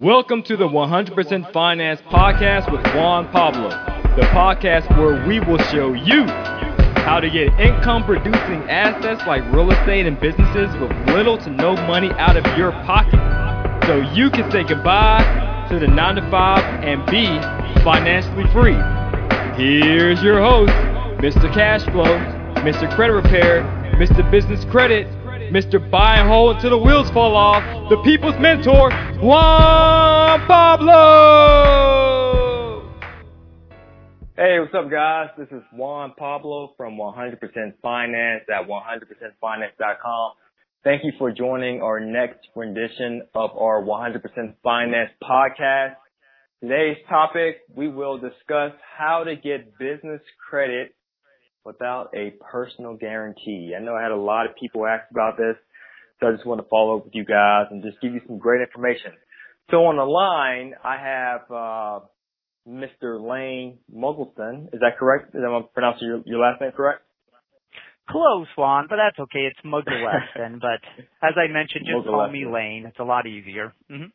Welcome to the 100% Finance Podcast with Juan Pablo, the podcast where we will show you how to get income producing assets like real estate and businesses with little to no money out of your pocket so you can say goodbye to the 9 to 5 and be financially free. Here's your host, Mr. Cashflow, Mr. Credit Repair, Mr. Business Credit, Mr. Buy and Hold until the wheels fall off, the people's mentor, Juan Pablo! Hey, what's up, guys? This is Juan Pablo from 100% Finance at 100%finance.com. Thank you for joining our next rendition of our 100% Finance podcast. Today's topic, we will discuss how to get business credit without a personal guarantee. I know I had a lot of people ask about this, so I just want to follow up with you guys and just give you some great information. So on the line, I have uh, Mr. Lane Muggleton. Is that correct? Am I pronouncing your, your last name correct? Close, Juan, but that's okay. It's Muggleton. but as I mentioned, just call me Lane. It's a lot easier. Mm-hmm.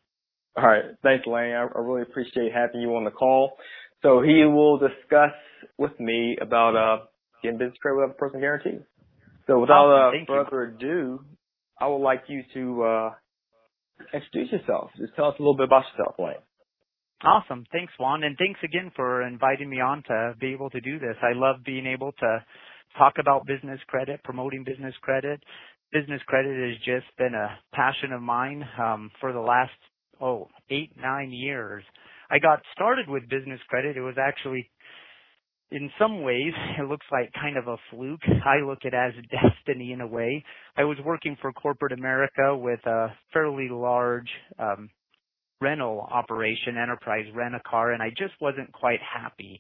All right. Thanks, Lane. I, I really appreciate having you on the call. So he will discuss with me about uh, business credit without a personal guarantee. So without awesome. uh, further ado, I would like you to uh, introduce yourself. Just tell us a little bit about yourself, Wayne. Awesome. Thanks, Juan. And thanks again for inviting me on to be able to do this. I love being able to talk about business credit, promoting business credit. Business credit has just been a passion of mine um, for the last, oh, eight, nine years. I got started with business credit. It was actually in some ways, it looks like kind of a fluke. I look at it as destiny in a way. I was working for corporate America with a fairly large um, rental operation, enterprise rent a car, and I just wasn't quite happy.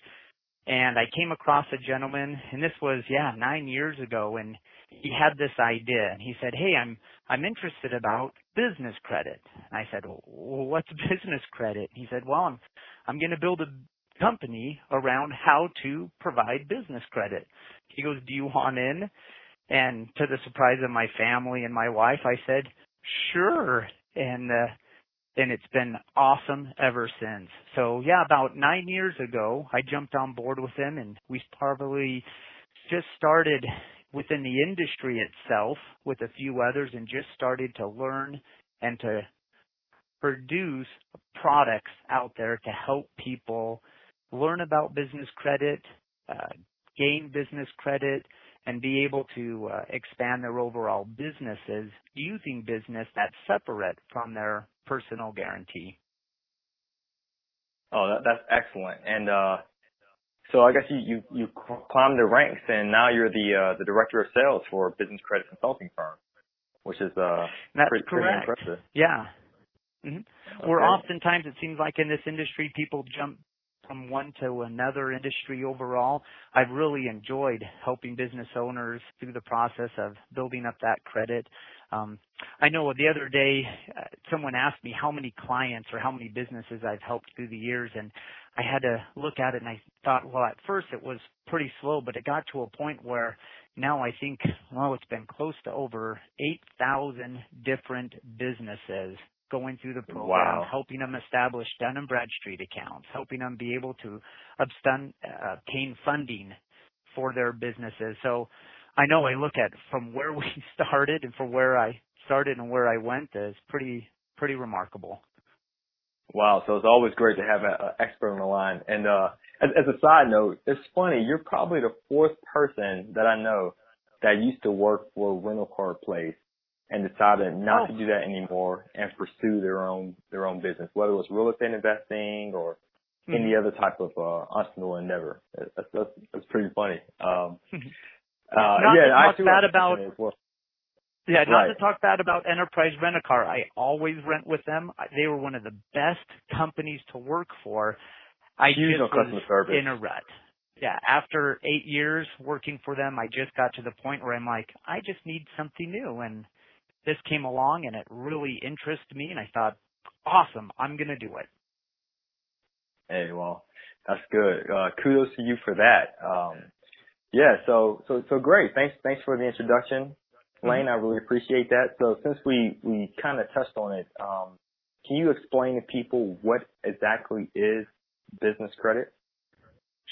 And I came across a gentleman, and this was yeah nine years ago, and he had this idea, and he said, "Hey, I'm I'm interested about business credit." And I said, well, "What's business credit?" He said, "Well, I'm I'm going to build a company around how to provide business credit. He goes, do you want in? And to the surprise of my family and my wife, I said, sure. And, uh, and it's been awesome ever since. So yeah, about nine years ago, I jumped on board with him and we probably just started within the industry itself with a few others and just started to learn and to produce products out there to help people learn about business credit, uh, gain business credit, and be able to uh, expand their overall businesses using business that's separate from their personal guarantee. Oh, that, that's excellent. And uh, so I guess you, climbed the ranks, and now you're the uh, the director of sales for a business credit consulting firm, which is uh that's pretty, correct. pretty impressive. Yeah. Mm-hmm. Okay. Where oftentimes it seems like in this industry people jump from one to another industry overall. I've really enjoyed helping business owners through the process of building up that credit. Um, I know the other day uh, someone asked me how many clients or how many businesses I've helped through the years, and I had to look at it and I thought, well, at first it was pretty slow, but it got to a point where now I think, well, it's been close to over 8,000 different businesses going through the program, wow. helping them establish Dun and Bradstreet accounts, helping them be able to obtain, uh, obtain funding for their businesses. So I know I look at from where we started and from where I started and where I went is pretty pretty remarkable. Wow, so it's always great to have an expert on the line. And uh, as, as a side note, it's funny. You're probably the fourth person that I know that used to work for a rental car place and decided not oh. to do that anymore and pursue their own their own business, whether it was real estate investing or mm-hmm. any other type of uh, entrepreneurial endeavor. That's, that's, that's pretty funny. Um, uh, not yeah, to I talk bad about. Well. Yeah, not right. to talk bad about Enterprise Rent a Car. I always rent with them. They were one of the best companies to work for. I Huge just was service. in a rut. Yeah, after eight years working for them, I just got to the point where I'm like, I just need something new, and this came along and it really interested me and I thought, awesome, I'm going to do it. Hey, well, that's good. Uh, kudos to you for that. Um, yeah, so, so, so great. Thanks, thanks for the introduction, mm-hmm. Lane. Mm-hmm. I really appreciate that. So since we, we kind of touched on it, um, can you explain to people what exactly is business credit?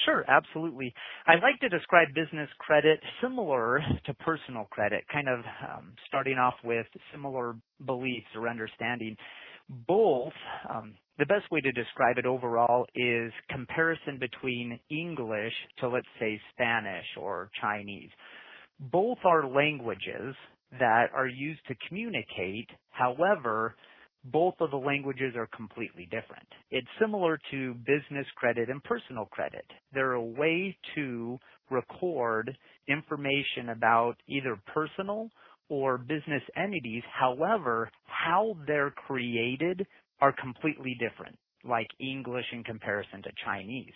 Sure, absolutely. I like to describe business credit similar to personal credit, kind of um, starting off with similar beliefs or understanding. Both, um, the best way to describe it overall is comparison between English to, let's say, Spanish or Chinese. Both are languages that are used to communicate. However, both of the languages are completely different. It's similar to business credit and personal credit. They're a way to record information about either personal or business entities. However, how they're created are completely different, like English in comparison to Chinese.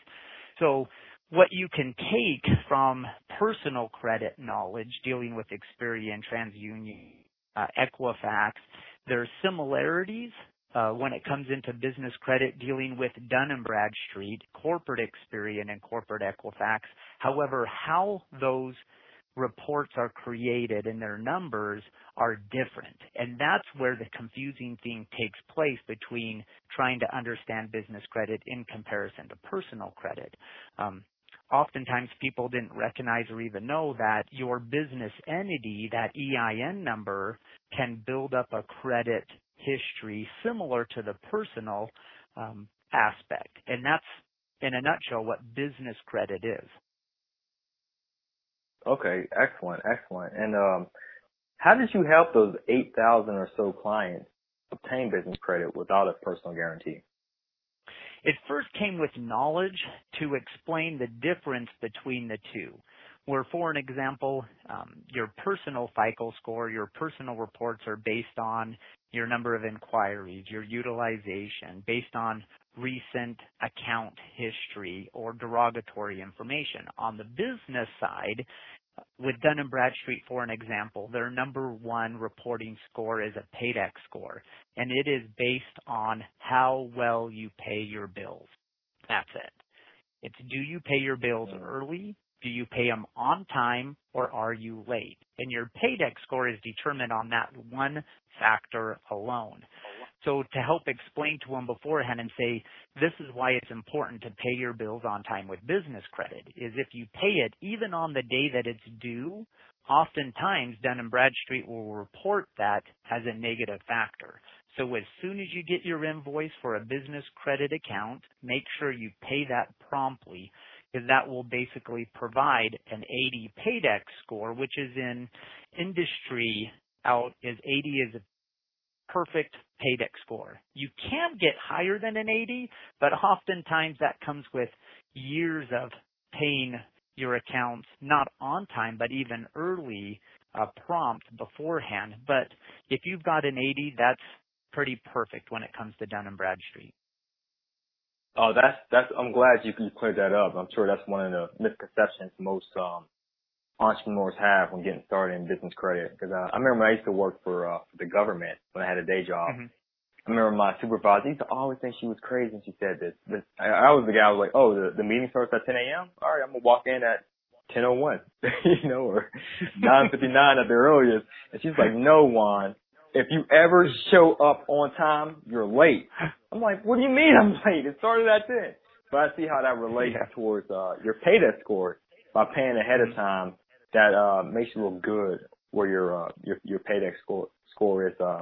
So what you can take from personal credit knowledge dealing with Experian, TransUnion, uh, Equifax, there are similarities uh, when it comes into business credit dealing with Dun & Bradstreet, corporate Experian, and corporate Equifax. However, how those reports are created and their numbers are different. And that's where the confusing thing takes place between trying to understand business credit in comparison to personal credit. Um, oftentimes people didn't recognize or even know that your business entity, that EIN number, can build up a credit history similar to the personal um, aspect. And that's, in a nutshell, what business credit is. Okay, excellent, excellent. And um, how did you help those 8,000 or so clients obtain business credit without a personal guarantee? It first came with knowledge to explain the difference between the two. Where, for an example, um, your personal FICO score, your personal reports are based on your number of inquiries, your utilization, based on recent account history or derogatory information. On the business side, with Dun & Bradstreet, for an example, their number one reporting score is a PAYDEX score, and it is based on how well you pay your bills. That's it. It's do you pay your bills hmm. early? Do you pay them on time or are you late? And your PAYDEX score is determined on that one factor alone. So to help explain to them beforehand and say, this is why it's important to pay your bills on time with business credit, is if you pay it even on the day that it's due, oftentimes Dun & Bradstreet will report that as a negative factor. So as soon as you get your invoice for a business credit account, make sure you pay that promptly because that will basically provide an 80 PAYDEX score, which is in industry out is 80 is perfect PAYDEX score. You can get higher than an 80, but oftentimes that comes with years of paying your accounts not on time, but even early uh, prompt beforehand. But if you've got an 80, that's pretty perfect when it comes to Dun and Bradstreet. Oh, that's that's. I'm glad you you cleared that up. I'm sure that's one of the misconceptions most um entrepreneurs have when getting started in business credit. Because uh, I remember when I used to work for, uh, for the government when I had a day job. Mm-hmm. I remember my supervisor used to always think she was crazy when she said this. But I, I was the guy who was like, oh, the, the meeting starts at 10 a.m. All right, I'm gonna walk in at 10:01, you know, or 9:59 at the earliest. And she's like, no, Juan. If you ever show up on time, you're late. I'm like, what do you mean I'm late? It started at 10. But I see how that relates yeah. towards uh, your PAYDEX score by paying ahead of mm-hmm. time that uh, makes you look good where your uh, your your PAYDEX score score is uh,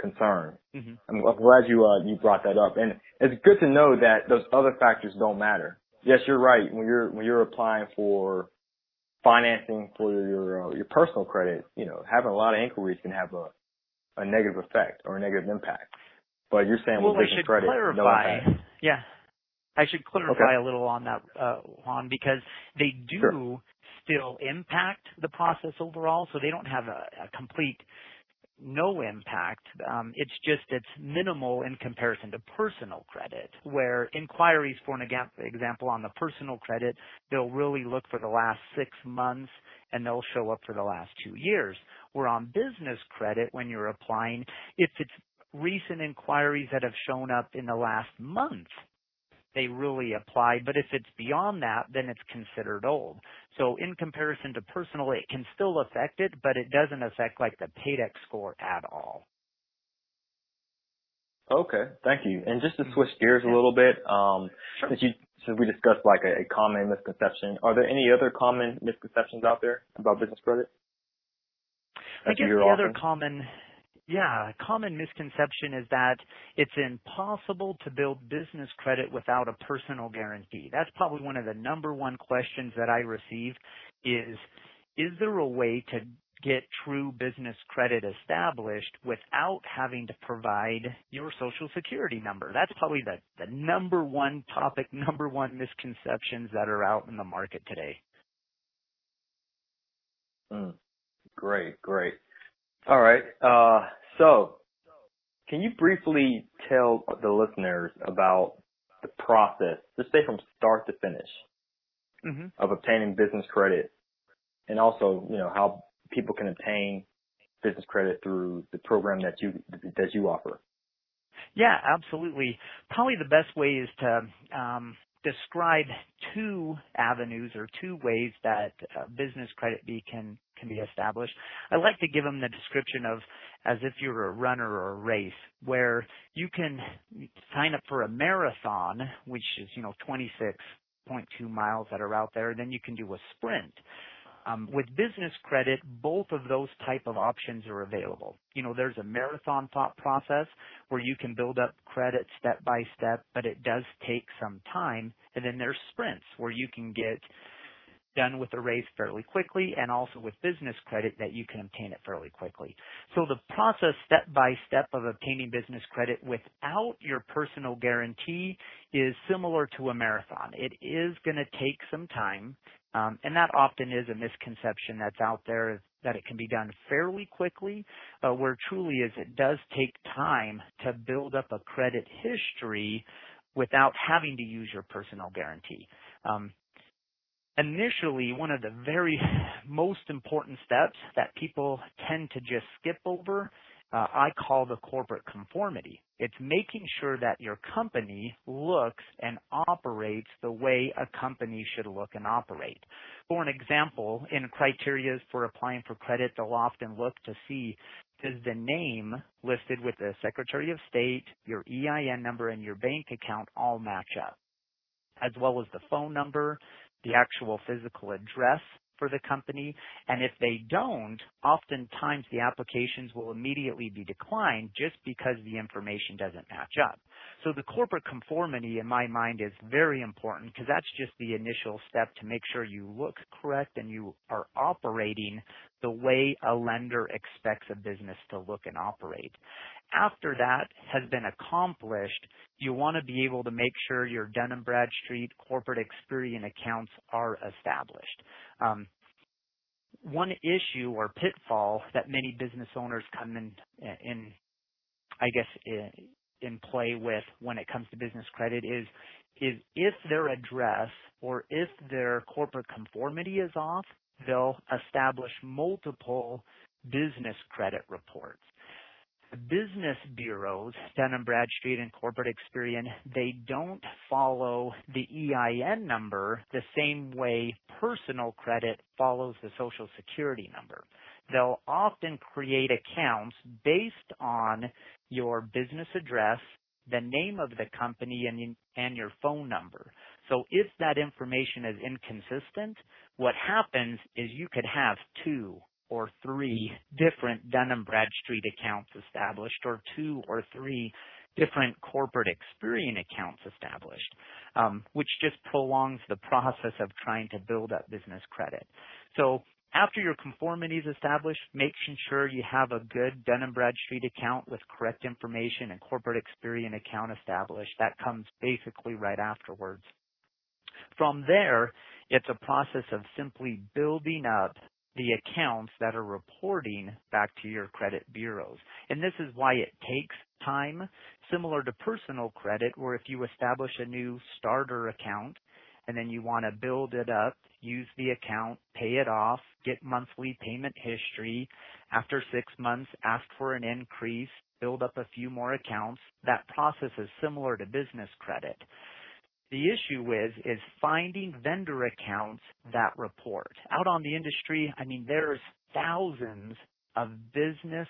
concerned. Mm-hmm. I'm, I'm glad you uh, you brought that up, and it's good to know that those other factors don't matter. Yes, you're right. When you're when you're applying for financing for your uh, your personal credit, you know, having a lot of inquiries can have a a negative effect or a negative impact. But you're saying well, with business credit, clarify. no impact. Yeah. I should clarify okay. a little on that, uh, Juan, because they do still impact the process overall, so they don't have a, a complete no impact. Um, it's just it's minimal in comparison to personal credit, where inquiries, for an example, on the personal credit, they'll really look for the last six months and they'll show up for the last two years. Where on business credit, when you're applying, if it's recent inquiries that have shown up in the last month, they really apply. But if it's beyond that, then it's considered old. So in comparison to personal, it can still affect it, but it doesn't affect like the PAYDEX score at all. Okay, thank you. And just to switch gears a little bit, um, Sure. since you since we discussed like a, a common misconception, are there any other common misconceptions out there about business credit? I guess the other common, yeah, a common misconception is that it's impossible to build business credit without a personal guarantee. That's probably one of the number one questions that I receive is, is there a way to get true business credit established without having to provide your social security number? That's probably the, the number one topic, number one misconceptions that are out in the market today. Mm, great, great. All right. Uh, so can you briefly tell the listeners about the process, just say from start to finish, hmm of obtaining business credit, and also, you know, how people can obtain business credit through the program that you that you offer? Yeah, absolutely. Probably the best way is to um, describe two avenues or two ways that uh, business credit be can can be established. I like to give them the description of as if you're a runner or a race, where you can sign up for a marathon, which is you know 26.2 miles that are out there. And then you can do a sprint. Um, with business credit, both of those type of options are available. You know, there's a marathon thought process where you can build up credit step by step, but it does take some time. And then there's sprints where you can get done with a race fairly quickly and also with business credit that you can obtain it fairly quickly. So the process step by step of obtaining business credit without your personal guarantee is similar to a marathon. It is going to take some time. Um, and that often is a misconception that's out there that it can be done fairly quickly, where truly is it does take time to build up a credit history without having to use your personal guarantee. Um, initially one of the very most important steps that people tend to just skip over uh, I call the corporate conformity. It's making sure that your company looks and operates the way a company should look and operate. For an example, in criteria for applying for credit, they'll often look to see does the name listed with the Secretary of State, your EIN number, and your bank account all match up, as well as the phone number, the actual physical address for the company. And if they don't, oftentimes the applications will immediately be declined just because the information doesn't match up. So the corporate conformity in my mind is very important because that's just the initial step to make sure you look correct and you are operating the way a lender expects a business to look and operate. After that has been accomplished, you want to be able to make sure your Dun & Bradstreet corporate Experian accounts are established. Um, one issue or pitfall that many business owners come in, in I guess, in, play with when it comes to business credit is is if their address or if their corporate conformity is off, they'll establish multiple business credit reports business bureaus, Dun & Bradstreet and Corporate Experian, they don't follow the EIN number the same way personal credit follows the social security number. They'll often create accounts based on your business address, the name of the company, and, and your phone number. So if that information is inconsistent, what happens is you could have two or three different Dun & Bradstreet accounts established or two or three different corporate Experian accounts established, um, which just prolongs the process of trying to build up business credit. So after your conformity is established, making sure you have a good Dun & Bradstreet account with correct information and corporate Experian account established. That comes basically right afterwards. From there, it's a process of simply building up the accounts that are reporting back to your credit bureaus. And this is why it takes time, similar to personal credit, where if you establish a new starter account and then you want to build it up, use the account, pay it off, get monthly payment history. After six months, ask for an increase, build up a few more accounts. That process is similar to business credit. The issue is, is finding vendor accounts that report. Out on the industry, I mean, there's thousands of business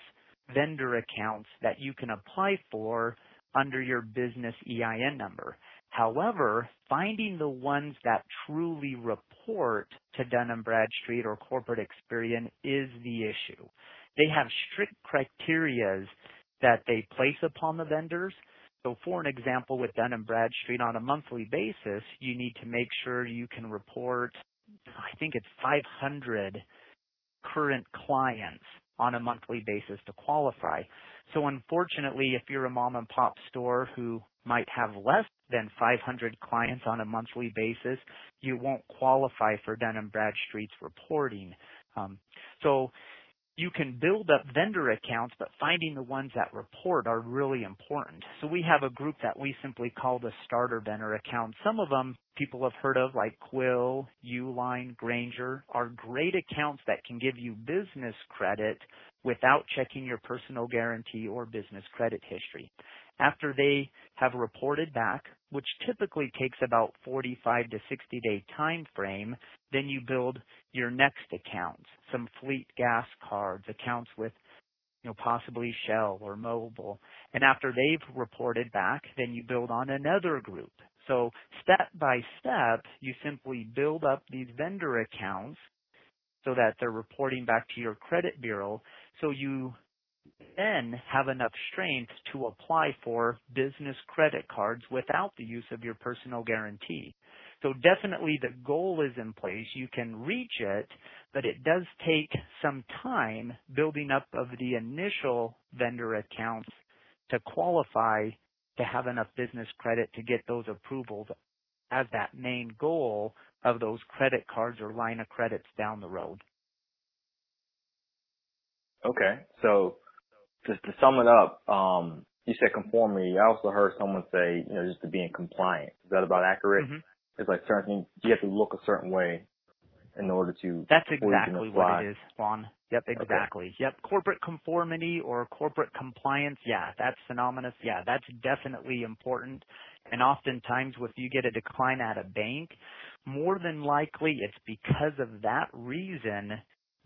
vendor accounts that you can apply for under your business EIN number. However, finding the ones that truly report to Dun & Bradstreet or corporate Experian is the issue. They have strict criterias that they place upon the vendors. So for an example, with Dun & Bradstreet on a monthly basis, you need to make sure you can report, I think it's 500 current clients on a monthly basis to qualify. So unfortunately, if you're a mom and pop store who might have less than 500 clients on a monthly basis, you won't qualify for Dun & Bradstreet's reporting. Um, so you can build up vendor accounts, but finding the ones that report are really important. So we have a group that we simply call the starter vendor accounts. Some of them people have heard of like Quill, Uline, Grainger are great accounts that can give you business credit without checking your personal guarantee or business credit history. After they have reported back, which typically takes about 45 to 60 day time frame, then you build your next accounts, some fleet gas cards, accounts with you know, possibly Shell or Mobil. And after they've reported back, then you build on another group. So step by step, you simply build up these vendor accounts so that they're reporting back to your credit bureau. So you then have enough strength to apply for business credit cards without the use of your personal guarantee. So definitely the goal is in place. You can reach it, but it does take some time building up of the initial vendor accounts to qualify to have enough business credit to get those approvals as that main goal of those credit cards or line of credits down the road. Okay. So just to sum it up, um, you said conformity. I also heard someone say, you know, just to be in compliance. Is that about accurate? Mm-hmm. It's like certain you have to look a certain way in order to. That's exactly what it is, Juan. Yep, exactly. Okay. Yep, corporate conformity or corporate compliance. Yeah, that's synonymous. Yeah, that's definitely important. And oftentimes, if you get a decline at a bank, more than likely it's because of that reason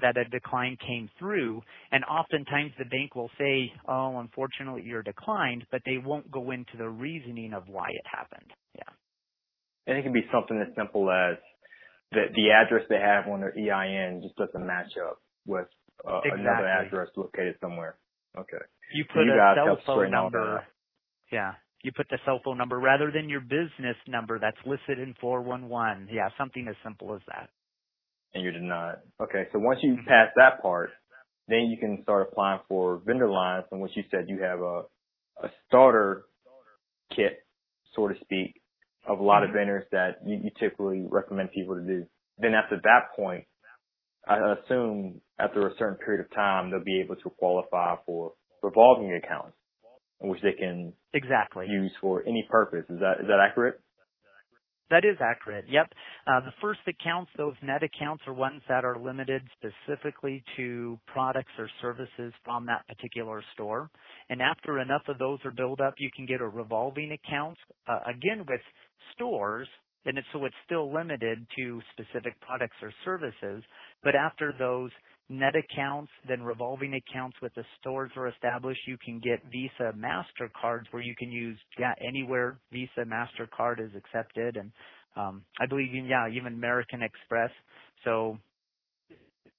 that a decline came through. And oftentimes the bank will say, oh, unfortunately you're declined, but they won't go into the reasoning of why it happened. Yeah. And it can be something as simple as the, the address they have on their EIN just doesn't match up with uh, exactly. another address located somewhere. Okay. You put so you a cell phone number. Yeah. You put the cell phone number rather than your business number that's listed in 411. Yeah, something as simple as that and you're denied. Okay, so once you mm-hmm. pass that part, then you can start applying for vendor lines. And what you said, you have a a starter kit, so to speak, of a lot mm-hmm. of vendors that you, you typically recommend people to do. Then after that point, I assume after a certain period of time, they'll be able to qualify for revolving accounts, in which they can exactly use for any purpose. Is that is that accurate? That is accurate. Yep. Uh, the first accounts, those net accounts, are ones that are limited specifically to products or services from that particular store. And after enough of those are built up, you can get a revolving account. Uh, again, with stores, and so it's still limited to specific products or services. But after those net accounts, then revolving accounts with the stores are established. You can get Visa, MasterCards where you can use, yeah, anywhere Visa, MasterCard is accepted. And, um, I believe, yeah, even American Express. So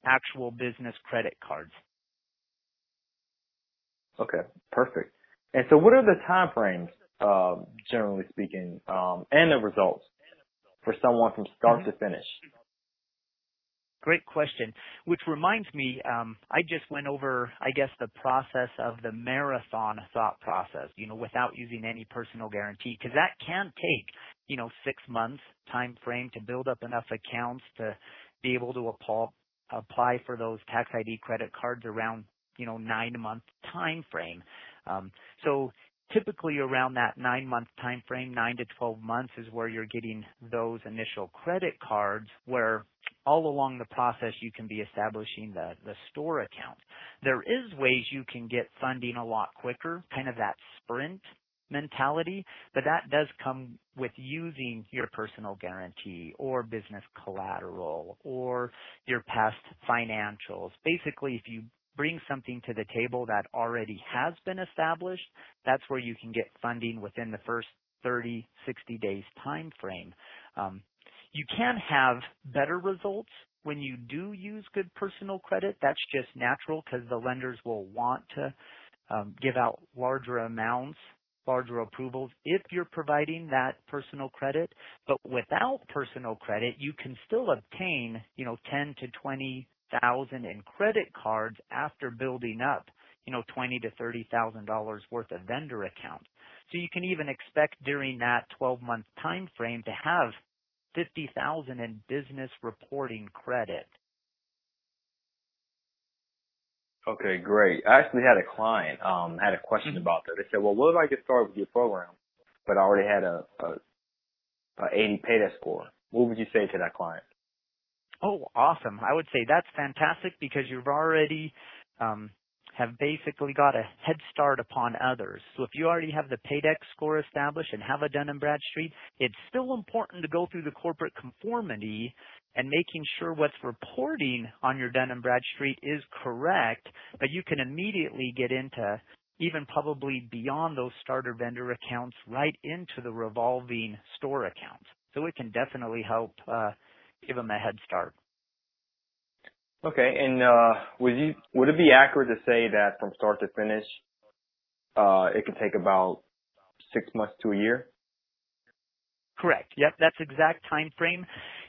actual business credit cards. Okay, perfect. And so what are the time frames, um, generally speaking, um, and the results for someone from start mm-hmm. to finish? Great question. Which reminds me, um, I just went over, I guess, the process of the marathon thought process, you know, without using any personal guarantee, because that can take, you know, six months time frame to build up enough accounts to be able to apply, apply for those tax ID credit cards around, you know, nine month time frame. Um, so typically around that nine month time frame, nine to 12 months is where you're getting those initial credit cards where all along the process you can be establishing the, the store account. There is ways you can get funding a lot quicker, kind of that sprint mentality, but that does come with using your personal guarantee or business collateral or your past financials. Basically, if you bring something to the table that already has been established, that's where you can get funding within the first 30, 60 days time frame. Um, you can have better results when you do use good personal credit. That's just natural because the lenders will want to um, give out larger amounts larger approvals if you're providing that personal credit. But without personal credit, you can still obtain, you know, 10 to 20,000 in credit cards after building up, you know, 20 to 30,000 dollars worth of vendor accounts. So you can even expect during that 12 month time frame to have 50,000 in business reporting credit. Okay, great. I actually had a client um had a question mm-hmm. about that. They said, "Well, what if I get started with your program, but I already had a a, a 80 paydex score?" What would you say to that client? Oh, awesome! I would say that's fantastic because you've already um, have basically got a head start upon others. So if you already have the Paydex score established and have a Dun & Bradstreet, it's still important to go through the corporate conformity and making sure what's reporting on your Dun & Bradstreet is correct, but you can immediately get into even probably beyond those starter vendor accounts right into the revolving store accounts. So it can definitely help uh, give them a head start. Okay. And uh, would it be accurate to say that from start to finish, uh, it can take about six months to a year? Correct. Yep, that's exact time frame.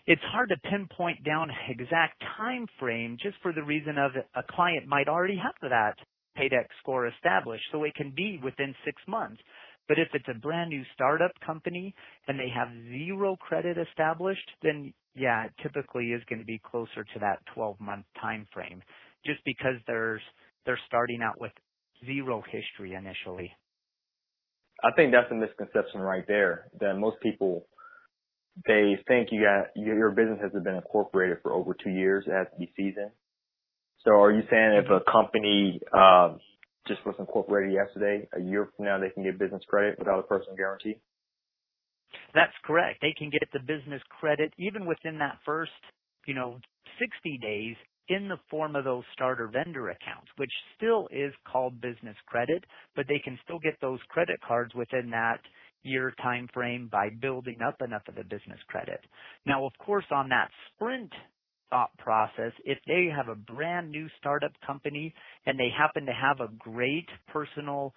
It's hard to pinpoint down exact time frame just for the reason of a client might already have that Paydex score established, so it can be within six months. But if it's a brand new startup company and they have zero credit established, then yeah, it typically is going to be closer to that 12 month time frame just because there's they're starting out with zero history initially. I think that's a misconception right there that most people they think you got your business has been incorporated for over two years, it has to be seasoned. So are you saying if a company um, just was incorporated yesterday, a year from now they can get business credit without a personal guarantee? That's correct. They can get the business credit even within that first, you know, 60 days in the form of those starter vendor accounts, which still is called business credit, but they can still get those credit cards within that year time frame by building up enough of the business credit. Now, of course, on that sprint thought process, if they have a brand new startup company and they happen to have a great personal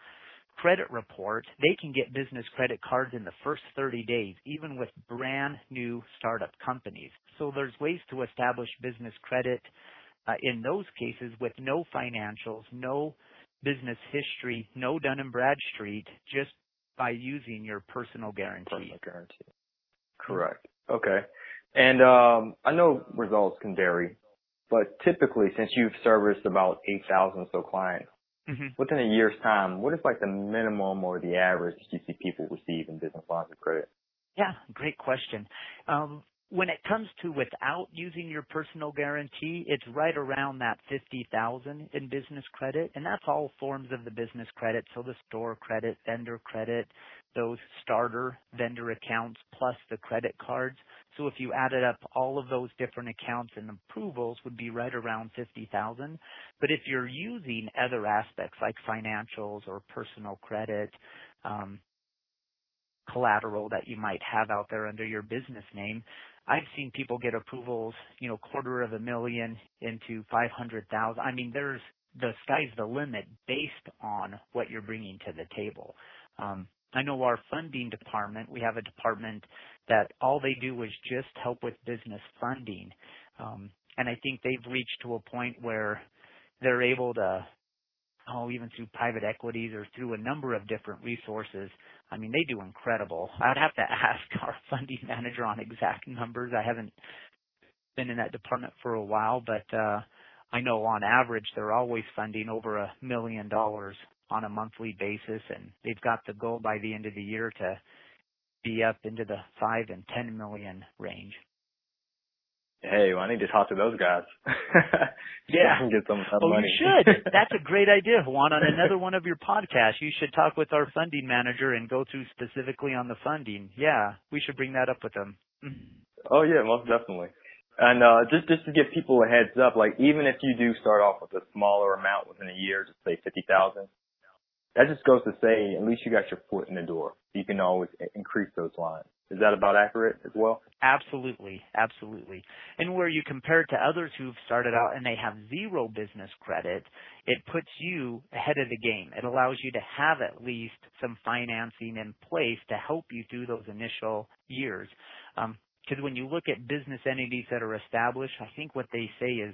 credit report, they can get business credit cards in the first 30 days, even with brand new startup companies. So there's ways to establish business credit uh, in those cases with no financials, no business history, no Dun and Bradstreet, just by using your personal guarantee. Personal guarantee. Correct. Okay. And um, I know results can vary, but typically, since you've serviced about 8,000 so clients, mm-hmm. within a year's time, what is like the minimum or the average that you see people receive in business lines of credit? Yeah, great question. Um, when it comes to without using your personal guarantee, it's right around that 50,000 in business credit, and that's all forms of the business credit, so the store credit, vendor credit, those starter vendor accounts plus the credit cards. So if you added up all of those different accounts and approvals would be right around 50,000. But if you're using other aspects like financials or personal credit, um, collateral that you might have out there under your business name, I've seen people get approvals, you know, quarter of a million into 500,000. I mean, there's the sky's the limit based on what you're bringing to the table. Um, I know our funding department, we have a department that all they do is just help with business funding. Um, and I think they've reached to a point where they're able to oh, even through private equities or through a number of different resources. I mean, they do incredible. I'd have to ask our funding manager on exact numbers. I haven't been in that department for a while, but uh I know on average they're always funding over a million dollars on a monthly basis and they've got the goal by the end of the year to be up into the 5 and 10 million range. Hey, well, I need to talk to those guys. yeah, get some, some oh, money. you should. That's a great idea, Juan. On another one of your podcasts, you should talk with our funding manager and go through specifically on the funding. Yeah, we should bring that up with them. Oh yeah, most definitely. And uh, just just to give people a heads up, like even if you do start off with a smaller amount within a year, just say fifty thousand, that just goes to say at least you got your foot in the door. You can always increase those lines. Is that about accurate as well? Absolutely, absolutely. And where you compare it to others who've started out and they have zero business credit, it puts you ahead of the game. It allows you to have at least some financing in place to help you through those initial years. Because um, when you look at business entities that are established, I think what they say is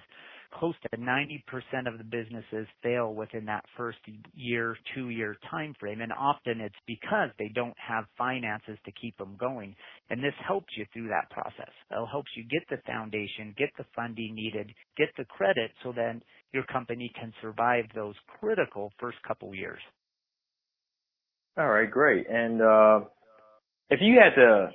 close to 90% of the businesses fail within that first year, two year time frame. And often it's because they don't have finances to keep them going. And this helps you through that process. It helps you get the foundation, get the funding needed, get the credit so then your company can survive those critical first couple years. All right, great. And, uh, if you had to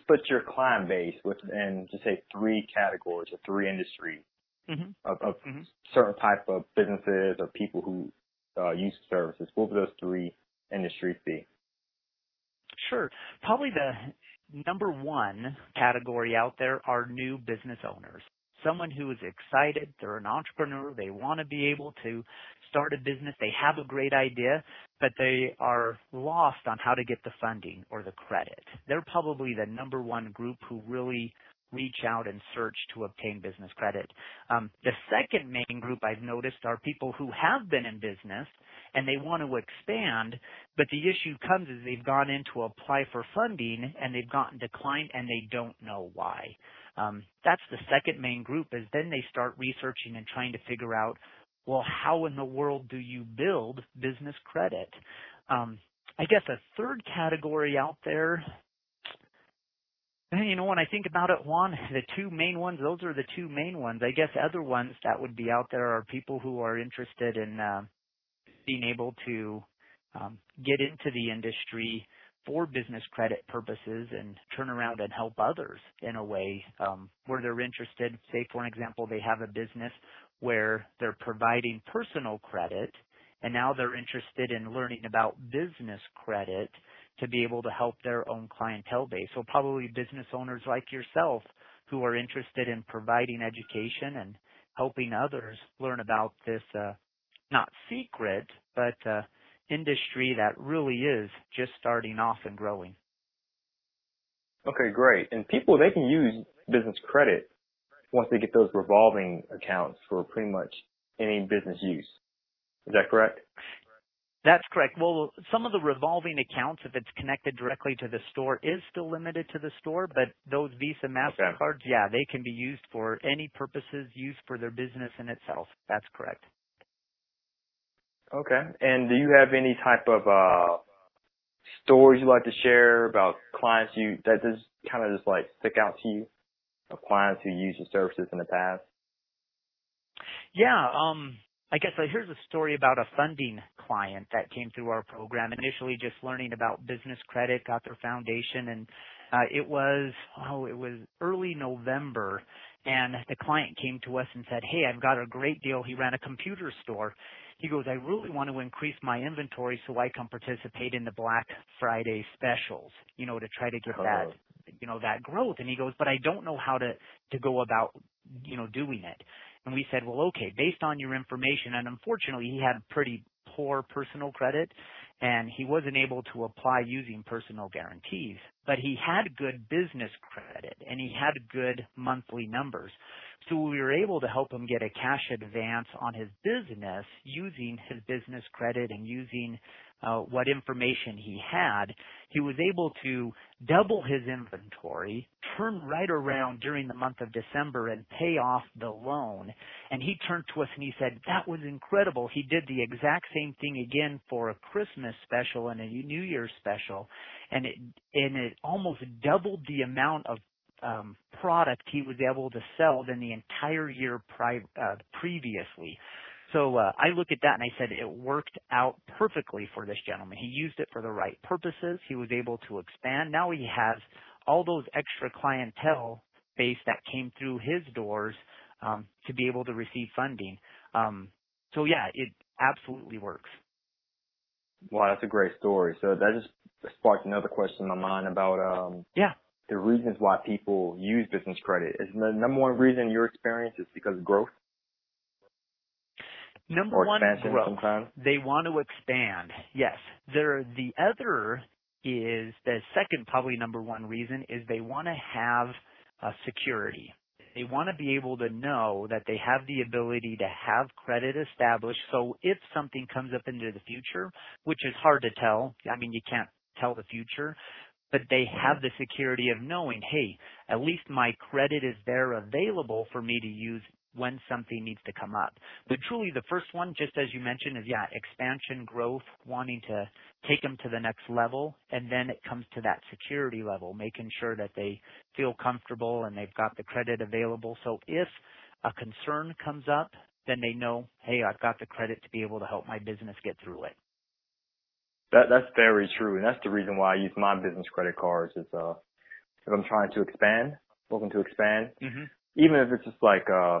split your client base within, just say, three categories or three industries, mm-hmm. of, of mm-hmm. certain type of businesses or people who uh, use services? What would those three industries be? Sure. Probably the number one category out there are new business owners. Someone who is excited, they're an entrepreneur, they want to be able to start a business, they have a great idea, but they are lost on how to get the funding or the credit. They're probably the number one group who really reach out and search to obtain business credit. Um, the second main group I've noticed are people who have been in business and they want to expand, but the issue comes is they've gone in to apply for funding and they've gotten declined and they don't know why. Um, that's the second main group is then they start researching and trying to figure out, well, how in the world do you build business credit? Um, I guess a third category out there you know, when I think about it, Juan, the two main ones, those are the two main ones. I guess other ones that would be out there are people who are interested in uh, being able to um, get into the industry for business credit purposes and turn around and help others in a way um, where they're interested. Say, for an example, they have a business where they're providing personal credit and now they're interested in learning about business credit to be able to help their own clientele base. So probably business owners like yourself who are interested in providing education and helping others learn about this uh, not secret, but uh, industry that really is just starting off and growing. Okay, great. And people they can use business credit once they get those revolving accounts for pretty much any business use. Is that correct? That's correct. Well, some of the revolving accounts, if it's connected directly to the store, is still limited to the store, but those Visa MasterCards, okay. yeah, they can be used for any purposes used for their business in itself. That's correct. Okay. And do you have any type of uh stories you'd like to share about clients you that just kind of just like stick out to you of clients who used your services in the past? Yeah, um I guess here's a story about a funding client that came through our program. Initially, just learning about business credit, got their foundation, and uh, it was oh, it was early November, and the client came to us and said, "Hey, I've got a great deal." He ran a computer store. He goes, "I really want to increase my inventory so I can participate in the Black Friday specials, you know, to try to get oh. that, you know, that growth." And he goes, "But I don't know how to to go about, you know, doing it." And we said, well, okay, based on your information, and unfortunately he had pretty poor personal credit and he wasn't able to apply using personal guarantees, but he had good business credit and he had good monthly numbers. So we were able to help him get a cash advance on his business using his business credit and using uh, what information he had, he was able to double his inventory, turn right around during the month of December and pay off the loan. And he turned to us and he said, that was incredible. He did the exact same thing again for a Christmas special and a New Year's special. And it, and it almost doubled the amount of um, product he was able to sell than the entire year pri- uh, previously. So uh, I look at that and I said it worked out perfectly for this gentleman. He used it for the right purposes. He was able to expand. Now he has all those extra clientele base that came through his doors um, to be able to receive funding. Um, so yeah, it absolutely works. Wow, that's a great story. So that just sparked another question in my mind about um, yeah the reasons why people use business credit? Is the number one reason your experience is because of growth? Number one, growth. sometimes? They want to expand. Yes. There, the other is the second, probably number one reason is they want to have uh, security. They want to be able to know that they have the ability to have credit established. So if something comes up into the future, which is hard to tell, I mean, you can't tell the future, but they have the security of knowing, hey, at least my credit is there available for me to use when something needs to come up. But truly the first one, just as you mentioned, is yeah, expansion, growth, wanting to take them to the next level. And then it comes to that security level, making sure that they feel comfortable and they've got the credit available. So if a concern comes up, then they know, hey, I've got the credit to be able to help my business get through it. That that's very true, and that's the reason why I use my business credit cards. Is uh, if I'm trying to expand, looking to expand, mm-hmm. even if it's just like uh, uh,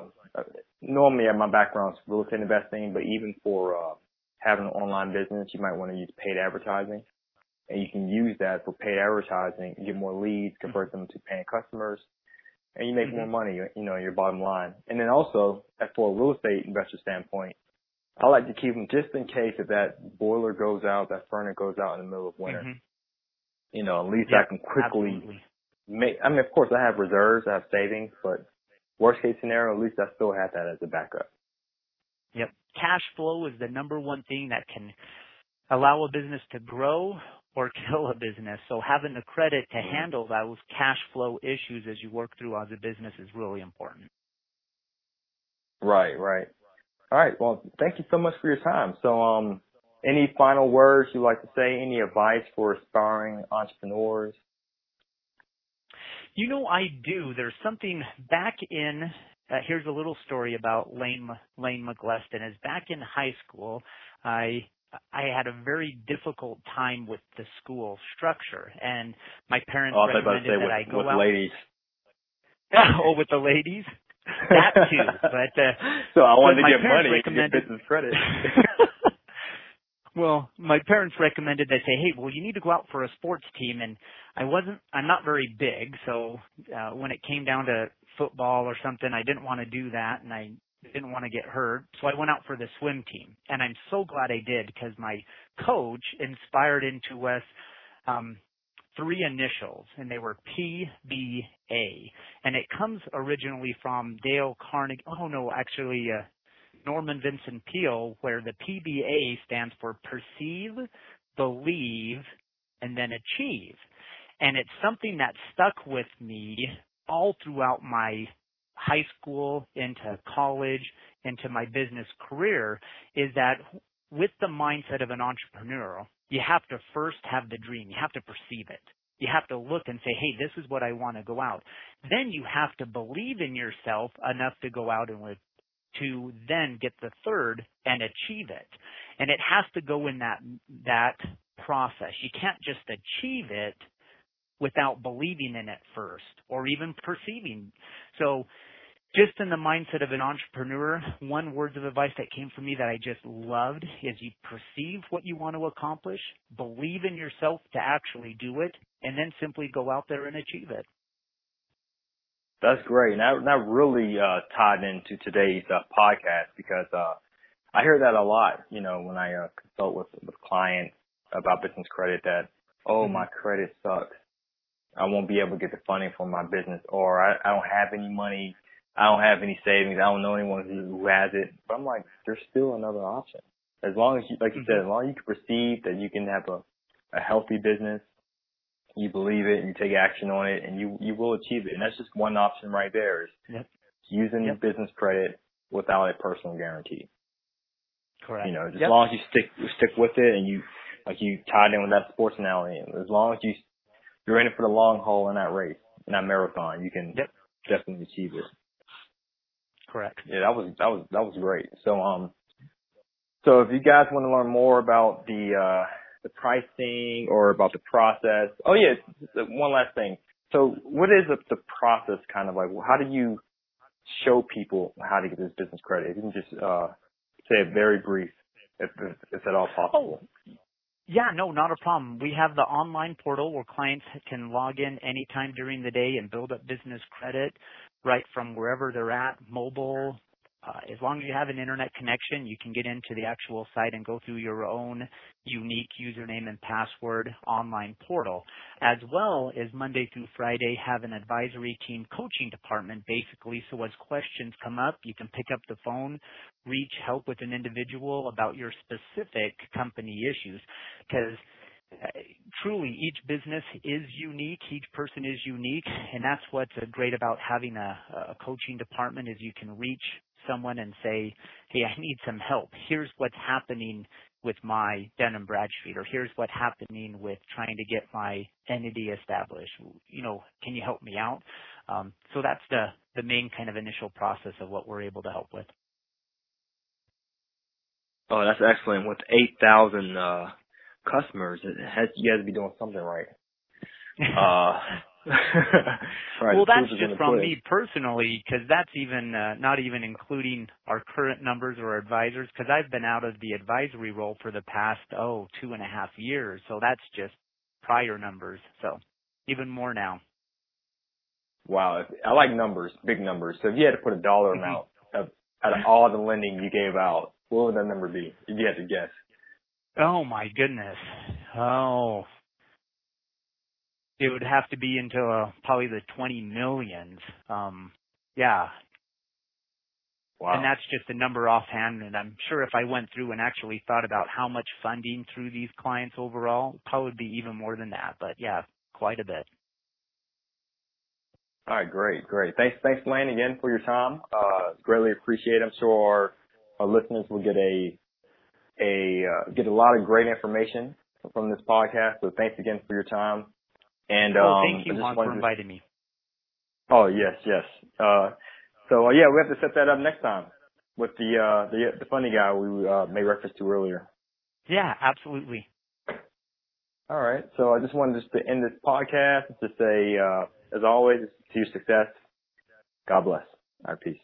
normally my background's real estate investing, but even for uh, having an online business, you might want to use paid advertising. And you can use that for paid advertising, you get more leads, convert them to paying customers, and you make mm-hmm. more money, you know, your bottom line. And then also, for a real estate investor standpoint, I like to keep them just in case if that boiler goes out, that furnace goes out in the middle of winter. Mm-hmm. You know, at least yep, I can quickly absolutely. make, I mean, of course I have reserves, I have savings, but worst case scenario, at least I still have that as a backup. Yep. Cash flow is the number one thing that can allow a business to grow or kill a business. So having the credit to Mm-hmm. handle those cash flow issues as you work through as a business is really important. Right, right. All right. Well, thank you so much for your time. So, um, any final words you'd like to say? Any advice for aspiring entrepreneurs? You know, I do. There's something back in. Uh, here's a little story about Lane Lane McGleston. Is back in high school, I I had a very difficult time with the school structure, and my parents oh, recommended say that with, I go with out. ladies. oh, with the ladies. That too, but uh, so I wanted to get money to get business credit. well, my parents recommended they say, "Hey, well, you need to go out for a sports team." And I wasn't, I'm not very big, so uh, when it came down to football or something, I didn't want to do that, and I didn't want to get hurt, so I went out for the swim team. And I'm so glad I did because my coach inspired into us um, three initials, and they were PBA, and it comes originally from Dale Carnegie. Oh no, actually. Uh, Norman Vincent Peale, where the PBA stands for perceive, believe, and then achieve. And it's something that stuck with me all throughout my high school, into college, into my business career, is that with the mindset of an entrepreneur, you have to first have the dream. You have to perceive it. You have to look and say, hey, this is what I want to go out. Then you have to believe in yourself enough to go out and to then get the third and achieve it. And it has to go in that, that process. You can't just achieve it without believing in it first or even perceiving. So just in the mindset of an entrepreneur, one words of advice that came from me that I just loved is you perceive what you want to accomplish, believe in yourself to actually do it, and then simply go out there and achieve it. That's great. And that, that really uh, tied into today's uh, podcast because uh, I hear that a lot, you know, when I uh, consult with, with clients about business credit that, oh, Mm-hmm. my credit sucks. I won't be able to get the funding for my business or I, I don't have any money. I don't have any savings. I don't know anyone who, who has it. But I'm like, there's still another option. As long as you, like you Mm-hmm. said, as long as you can perceive that you can have a, a healthy business, you believe it and you take action on it and you, you will achieve it. And that's just one option right there is Yep. using Yep. business credit without a personal guarantee. Correct. You know, as Yep. long as you stick, stick with it and you, like you tied in with that sports analogy, and as long as you, you're in it for the long haul in that race, in that marathon, you can definitely achieve it. Correct. Yeah, that was, that was, that was great. So, um, so if you guys want to learn more about the, uh, the pricing or about the process. Oh yeah, one last thing. So what is the, the process kind of like? How do you show people how to get this business credit? If you can just, uh, say it very brief, if, if, if at all possible. Oh, Yeah, no, not a problem. We have the online portal where clients can log in anytime during the day and build up business credit right from wherever they're at, mobile, uh, as long as you have an internet connection, you can get into the actual site and go through your own unique username and password online portal, as well as Monday through Friday have an advisory team coaching department basically. So as questions come up, you can pick up the phone, reach help with an individual about your specific company issues because uh, truly each business is unique each person is unique and that's what's great about having a, a coaching department is you can reach someone and say, hey, I need some help. Here's what's happening with my Dun & Bradstreet, or here's what's happening with trying to get my entity established. You know, can you help me out? Um, so that's the, the main kind of initial process of what we're able to help with. Oh, that's excellent. With 8,000 uh, customers, it has, you guys to be doing something right. Right, well, that's just from me personally, because that's even uh, not even including our current numbers or advisors, because I've been out of the advisory role for the past oh two and a half years, so that's just prior numbers. So even more now. Wow, I like numbers, big numbers. So if you had to put a dollar mm-hmm. amount of out of all the lending you gave out, what would that number be? If you had to guess. Oh my goodness. Oh, it would have to be into uh, probably the 20 millions. Um, yeah. Wow. And that's just a number offhand. And I'm sure if I went through and actually thought about how much funding through these clients overall, probably be even more than that. But yeah, quite a bit. All right, great, great. Thanks, thanks, Lane, again for your time. Uh, greatly appreciate. It. I'm sure our, our listeners will get a a uh, get a lot of great information from this podcast. So thanks again for your time. And well, um, thank you, Juan, for inviting me. Oh yes, yes. Uh, so uh, yeah, we have to set that up next time with the uh, the the funny guy we uh, made reference to earlier. Yeah, absolutely. All right. So I just wanted just to end this podcast to say, uh, as always, to your success. God bless. Our peace.